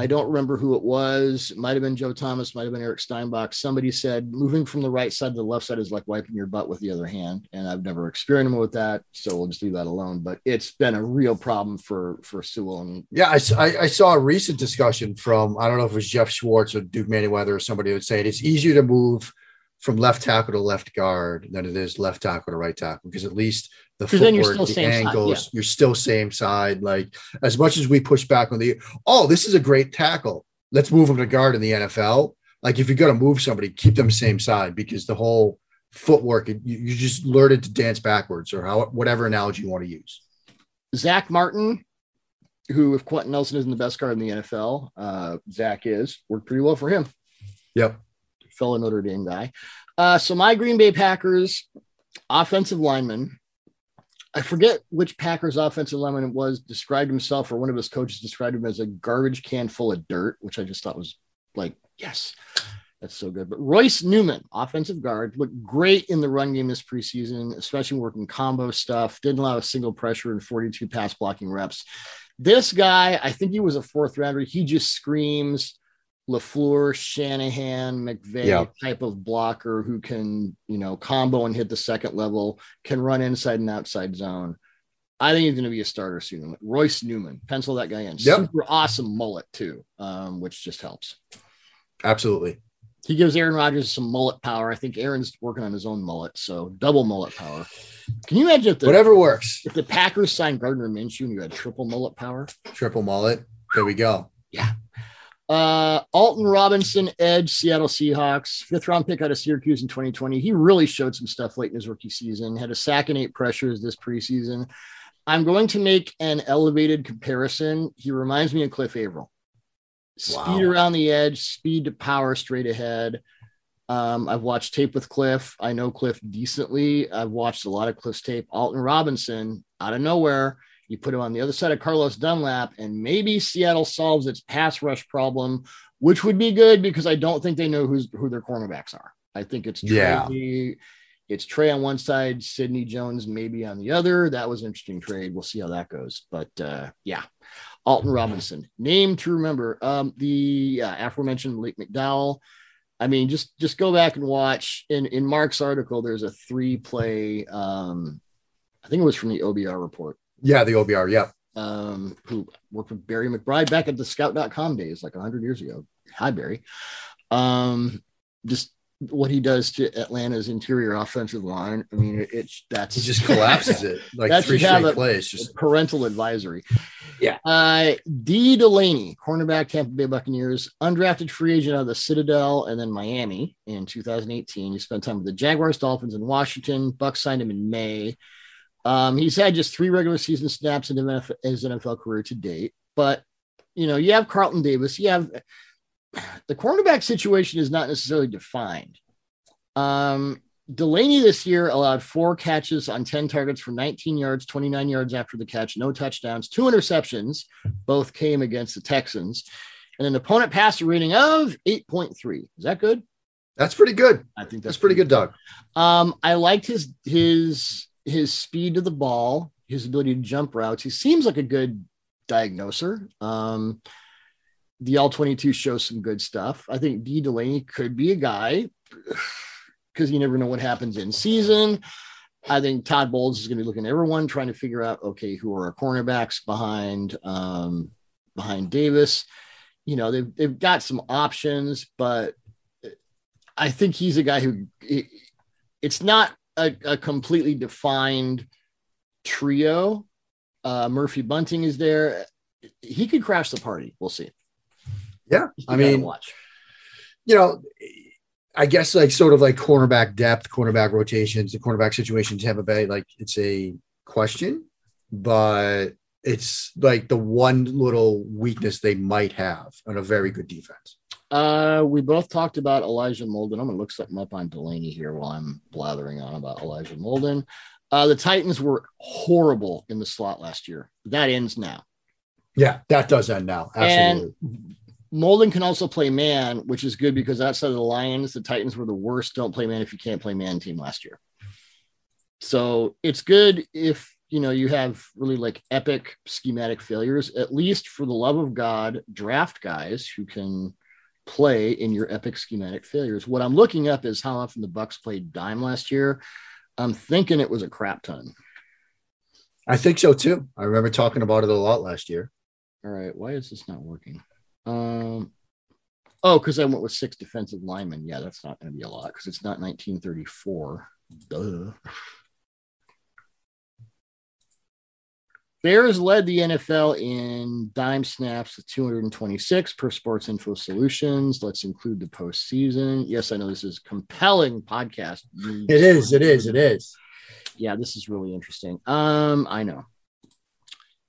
I don't remember who it was. It might have been Joe Thomas, might have been Eric Steinbach. Somebody said moving from the right side to the left side is like wiping your butt with the other hand. And I've never experimented with that. So we'll just leave that alone. But it's been a real problem for for Sewell. And Yeah, I saw a recent discussion from I don't know if it was Geoff Schwartz or Duke Manyweather or somebody would say it. It's easier to move from left tackle to left guard than it is left tackle to right tackle because at least the footwork, still the same side, angles, you're still same side. Like as much as we push back on the oh, this is a great tackle. Let's move him to guard in the NFL. Like if you're gonna move somebody, keep them same side because the whole footwork you, you just learn to dance backwards or how whatever analogy you want to use. Zack Martin, who if Quenton Nelson isn't the best guard in the NFL, uh, Zack is, worked pretty well for him. Yep. Fellow Notre Dame guy. Uh, so my Green Bay Packers offensive lineman, I forget which Packers offensive lineman it was, described himself or one of his coaches described him as a garbage can full of dirt, which I just thought was like, yes, that's so good. But Royce Newman, offensive guard, looked great in the run game this preseason, especially working combo stuff. Didn't allow a single pressure in 42 pass blocking reps. This guy, I think he was a fourth rounder. He just screams LaFleur, Shanahan, McVay Yeah. type of blocker who can, you know, combo and hit the second level, can run inside and outside zone. I think he's going to be a starter soon. Royce Newman, pencil that guy in. Yep. Super awesome mullet too, um, which just helps. Absolutely. He gives Aaron Rodgers some mullet power. I think Aaron's working on his own mullet, so double mullet power. Can you imagine if the Whatever works. if the Packers signed Gardner Minshew and you had triple mullet power? Triple mullet. There we go. Uh, Alton Robinson, Edge, Seattle Seahawks, fifth round pick out of Syracuse in 2020. He really showed some stuff late in his rookie season. Had a sack and eight pressures this preseason. I'm going to make an elevated comparison. He reminds me of Cliff Avril. Speed Wow. around the edge, speed to power straight ahead. Um, I've watched tape with Cliff. I know Cliff decently. I've watched a lot of Cliff's tape. Alton Robinson, out of nowhere, you put him on the other side of Carlos Dunlap, and maybe Seattle solves its pass rush problem, which would be good because I don't think they know who's who their cornerbacks are. I think it's Tre, Yeah. it's Tre on one side, Sidney Jones maybe on the other. That was an interesting trade. We'll see how that goes. But uh, yeah, Alton Robinson, name to remember. Um, the uh, aforementioned Malik McDowell. I mean, just just go back and watch. In in Mark's article, there's a three play. Um, I think it was from the OBR report Yeah, the OBR. Yep. um, who worked with Barry McBride back at the scout.com days, like 100 years ago. Hi, Barry. Um, just what he does to Atlanta's interior offensive line. I mean, it, it's that's He just collapses it like That three should have straight a- plays. Just parental advisory. Yeah. Uh, Dee Delaney, cornerback, Tampa Bay Buccaneers, undrafted free agent out of the Citadel and then Miami in 2018. He spent time with the Jaguars, Dolphins, and Washington. Bucs signed him in May. Um, he's had just three regular season snaps in his NFL career to date. But you know, you have Carlton Davis. You have the cornerback situation is not necessarily defined. Um, Delaney this year allowed four catches on 10 targets for 19 yards, 29 yards after the catch, no touchdowns, two interceptions. Both came against the Texans, and an opponent passer rating of 8.3. Is that good? that's pretty good. I think That's pretty good, Doug. Um, I liked his his his speed to the ball, his ability to jump routes. He seems like a good diagnoser. Um, the All 22 shows some good stuff. I think Dee Delaney could be a guy because you never know what happens in season. I think Todd Bowles is going to be looking at everyone trying to figure out okay, who are our cornerbacks behind um, behind Davis. You know, they've they've got some options, but I think he's a guy who it- it's not a, a completely defined trio. Uh, Murphy Bunting is there. He could crash the party. We'll see. Yeah. I a guy to mean, watch. you know, I guess like sort of like cornerback depth, cornerback rotations, the cornerback situation in Tampa Bay, like it's a question, but it's like the one little weakness they might have on a very good defense. Uh, we both talked about Elijah Molden. I'm gonna look something up on Delaney here while I'm blathering on about Elijah Molden. Uh, the Titans were horrible in the slot last year. That ends now. Yeah, that does end now. Absolutely. And Molden can also play man, which is good because outside of the Lions, the Titans were the worst don't play man if you can't play man team last year. So it's good if you know you have really like epic schematic failures. At least for the love of God, draft guys who can play in your epic schematic failures. What I'm looking up is how often the Bucs played dime last year. I'm thinking it was a crap ton. I think so too. I remember talking about it a lot last year. All right, why is this not working? Um, oh, because I went with six defensive linemen. Yeah, that's not going to be a lot because it's not 1934. Duh. Bears led the NFL in dime snaps with 226 per Sports Info Solutions. Let's include the postseason. Yes, I know this is compelling podcast. It is. It is. It is. yeah, this is really interesting. Um, I know.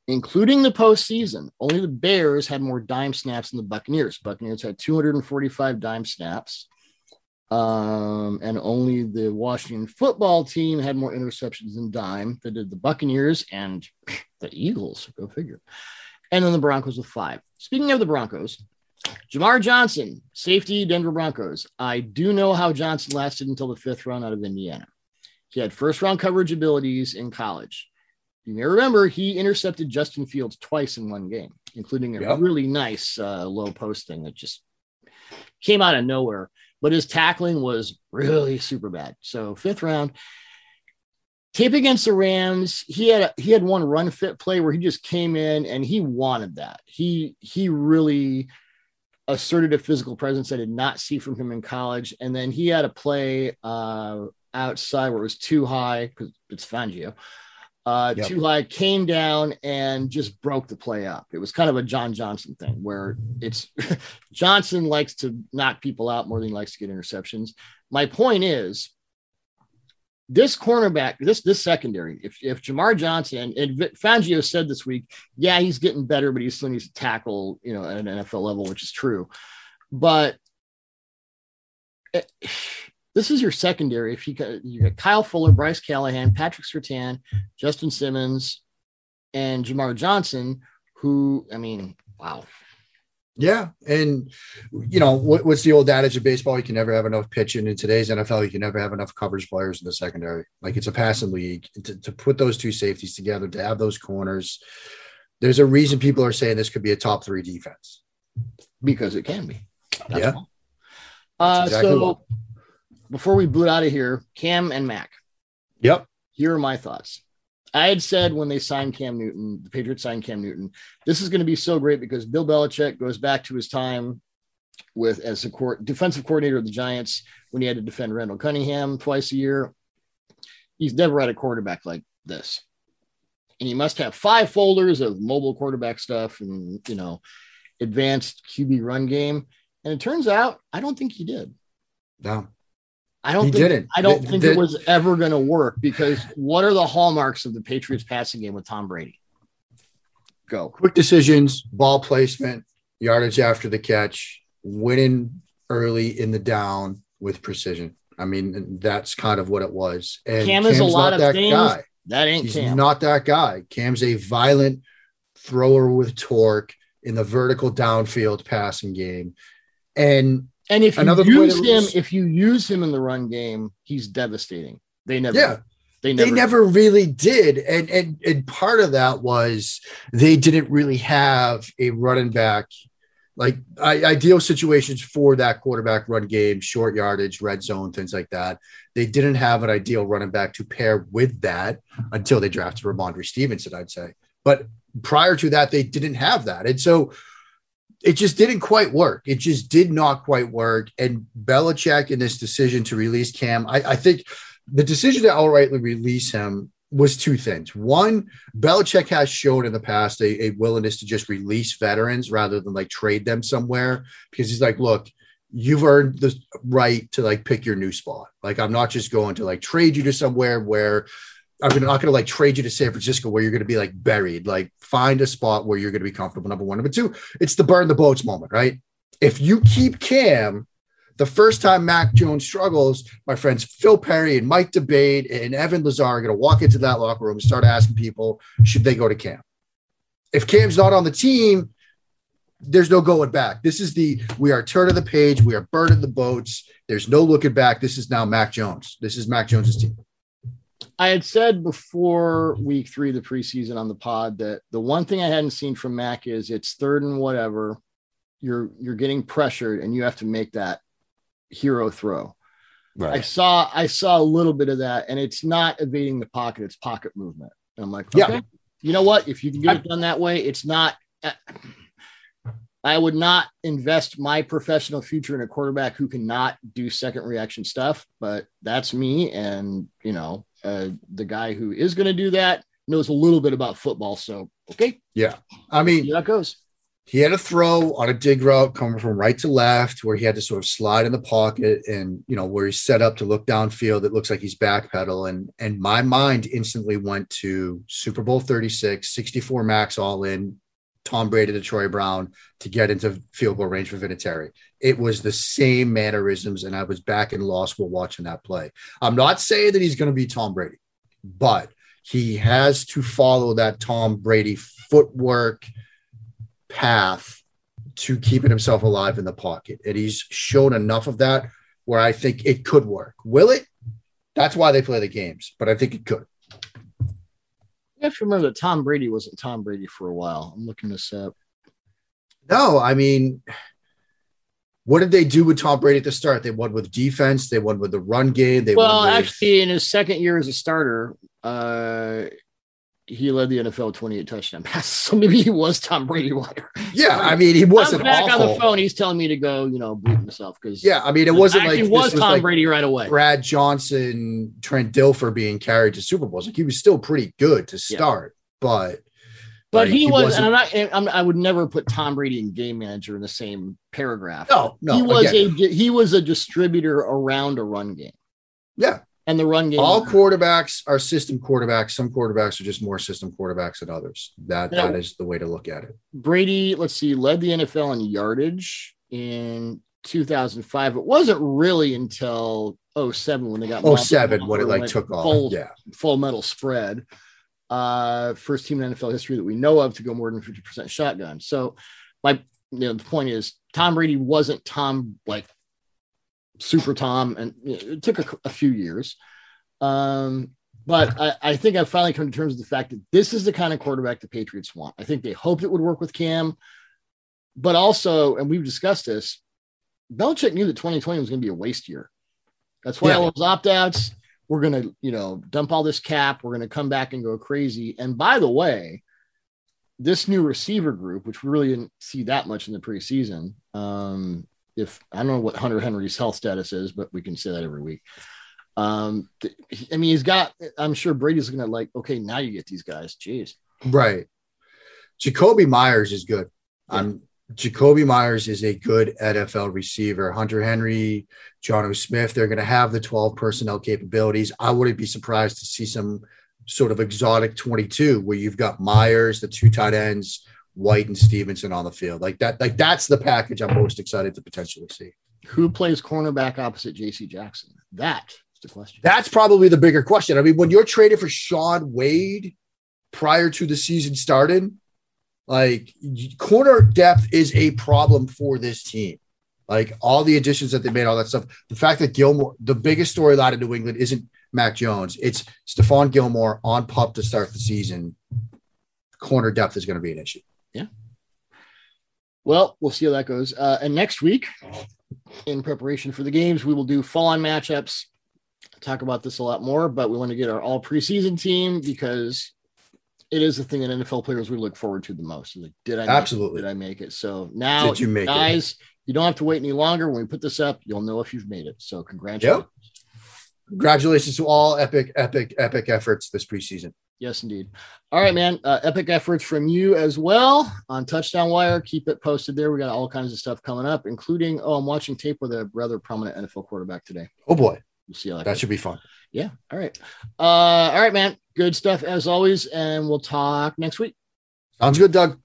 Including the postseason, only the Bears had more dime snaps than the Buccaneers. Buccaneers had 245 dime snaps. Um, and only the Washington football team had more interceptions than dime They did the Buccaneers and the Eagles. Go figure. And then the Broncos with five. Speaking of the Broncos, Jamar Johnson, safety, Denver Broncos. I do know how Johnson lasted until the fifth round out of Indiana. He had first round coverage abilities in college. You may remember he intercepted Justin Fields twice in one game, including a Yep. really nice uh, low post thing that just came out of nowhere, but his tackling was really super bad. So fifth round. Tape against the Rams, he had a, he had one run fit play where he just came in and he wanted that. He he really asserted a physical presence I did not see from him in college. And then he had a play uh, outside where it was too high because it's Fangio. Uh, yep. Too high came down and just broke the play up. It was kind of a John Johnson thing where it's Johnson likes to knock people out more than he likes to get interceptions. My point is, this cornerback, this this secondary, if if Jamar Johnson and, Fangio said this week, yeah, he's getting better, but he still needs to tackle, you know, at an NFL level, which is true. But it, this is your secondary. If you got, you got Kyle Fuller, Bryce Callahan, Patrick Surtain, Justin Simmons, and Jamar Johnson, who I mean, wow, yeah, and you know what, what's the old adage of baseball? You can never have enough pitching. In today's NFL, you can never have enough coverage players in the secondary. Like it's a passing league. To, to put those two safeties together, to have those corners, there's a reason people are saying this could be a top three defense because it can be. That's yeah. Uh, exactly so what. Before we boot out of here, Cam and Mac. Yep. Here are my thoughts. I had said when they signed Cam Newton, the Patriots signed Cam Newton, this is going to be so great because Bill Belichick goes back to his time with as a court, defensive coordinator of the Giants when he had to defend Randall Cunningham twice a year. He's never had a quarterback like this. And he must have five folders of mobile quarterback stuff and, you know, advanced QB run game. And it turns out, I don't think he did. No. I don't he think, didn't. I don't the, think the, it was ever going to work because what are the hallmarks of the Patriots passing game with Tom Brady? Go. Quick decisions, ball placement, yardage after the catch, winning early in the down with precision. I mean, that's kind of what it was. And Cam is Cam's a lot of that things. Guy. That ain't He's Cam. not that guy. Cam's a violent thrower with torque in the vertical downfield passing game. And and if Another you use him, if you use him in the run game, he's devastating. They never, yeah, they never, they never really did. And and and part of that was they didn't really have a running back like ideal situations for that quarterback run game, short yardage, red zone, things like that. They didn't have an ideal running back to pair with that until they drafted Rhamondre Stevenson, I'd say. But prior to that, they didn't have that. And so it just didn't quite work. It just did not quite work. And Belichick in this decision to release Cam, I, I think the decision to outrightly release him was two things. One, Belichick has shown in the past a, a, willingness to just release veterans rather than like trade them somewhere because he's like, look, you've earned the right to like pick your new spot. Like, I'm not just going to like trade you to somewhere where I'm not going to like trade you to San Francisco where you're going to be like buried. Like find a spot where you're going to be comfortable. Number one. Number two, it's the burn the boats moment, right? If you keep Cam, the first time Mac Jones struggles, my friends Phil Perry and Mike D'Abate and Evan Lazar are going to walk into that locker room and start asking people, should they go to Cam? If Cam's not on the team, there's no going back. This is the we are turning the page. We are burning the boats. There's no looking back. This is now Mac Jones. This is Mac Jones's team. I had said before week three of the preseason on the pod that the one thing I hadn't seen from Mac is it's third and whatever. You're you're getting pressured and you have to make that hero throw. Right. I saw I saw a little bit of that, and it's not evading the pocket; it's pocket movement. And I'm like, okay, yeah. you know what? If you can get it done that way, it's not. I would not invest my professional future in a quarterback who cannot do second reaction stuff, but that's me. And you know, uh, the guy who is going to do that knows a little bit about football. So, okay. Yeah. I mean, that goes. He had a throw on a dig route coming from right to left where he had to sort of slide in the pocket and, you know, where he's set up to look downfield. It looks like he's backpedal. And, and my mind instantly went to Super Bowl 36, 64 max all in, Tom Brady to Troy Brown to get into field goal range for Vinatieri. It was the same mannerisms, and I was back in law school watching that play. I'm not saying that he's going to be Tom Brady, but he has to follow that Tom Brady footwork path to keeping himself alive in the pocket. And he's shown enough of that where I think it could work. Will it? That's why they play the games, but I think it could. You have to remember that Tom Brady wasn't Tom Brady for a while. I'm looking this up. No, I mean, what did they do with Tom Brady at the start? They won with defense. They won with the run game. They well, won with, actually, in his second year as a starter, uh, he led the NFL 28 touchdown passes. So maybe he was Tom Brady wire. yeah. I mean, he wasn't I'm back on the phone. He's telling me to go, you know, bleep myself because Yeah, I mean, it wasn't like was was Tom like Brady right away. Brad Johnson, Trent Dilfer being carried to Super Bowls. Like he was still pretty good to start, but But like, he, was, wasn't- and I'm not. I'm, I would never put Tom Brady and game manager in the same paragraph. no, no. he was again, a he was a distributor around a run game, yeah. And the run game. All quarterbacks are system quarterbacks. Some quarterbacks are just more system quarterbacks than others. That Yeah. that is the way to look at it. Brady, let's see, led the NFL in yardage in 2005. It wasn't really until 07 when they got Oh seven when it like took off. full, Yeah. full metal spread. Uh, first team in NFL history that we know of to go more than 50% shotgun. So my you know the point is Tom Brady wasn't Tom like super Tom, and you know, it took a, a few years. Um, but I, I think I've finally come to terms with the fact that this is the kind of quarterback the Patriots want. I think they hoped it would work with Cam, but also, and we've discussed this, Belichick knew that 2020 was going to be a waste year. That's why Yeah. all those opt outs, we're going to, you know, dump all this cap. We're going to come back and go crazy. And by the way, this new receiver group, which we really didn't see that much in the preseason, um, if I don't know what Hunter Henry's health status is, but we can say that every week. Um, th- I mean, he's got, I'm sure Brady's going to like, okay, now you get these guys. Jeez. Right. Jakobi Meyers is good. Um, Jakobi Meyers is a good NFL receiver. Hunter Henry, Jonnu Smith, they're going to have the 12 personnel capabilities. I wouldn't be surprised to see some sort of exotic 22 where you've got Meyers, the two tight ends, White and Stevenson on the field. Like that, like that's the package I'm most excited to potentially see. Who plays cornerback opposite JC Jackson? That is the question. That's probably the bigger question. I mean, when you're traded for Shaun Wade prior to the season starting, like corner depth is a problem for this team. Like all the additions that they made, all that stuff. The fact that Gilmore, the biggest storyline in New England isn't Mac Jones, it's Stephon Gilmore on pup to start the season. Corner depth is going to be an issue. Well, we'll see how that goes. Uh, and next week, in preparation for the games, we will do fall on matchups. Talk about this a lot more, but we want to get our all preseason team because it is the thing that NFL players we look forward to the most. Like, did I make it? Absolutely. did I make it? So now, Did you make it? guys, you don't have to wait any longer. When we put this up, you'll know if you've made it. So congratulations. Congratulations to all epic, epic, epic efforts this preseason. Yes, indeed. All right, man. Uh, epic efforts from you as well on Touchdown Wire. Keep it posted there. We got all kinds of stuff coming up, including oh, I'm watching tape with a rather prominent NFL quarterback today. Oh boy, We'll see how that, that should be fun. Yeah. All right. Uh, all right, man. Good stuff as always, and we'll talk next week. Sounds good, Doug.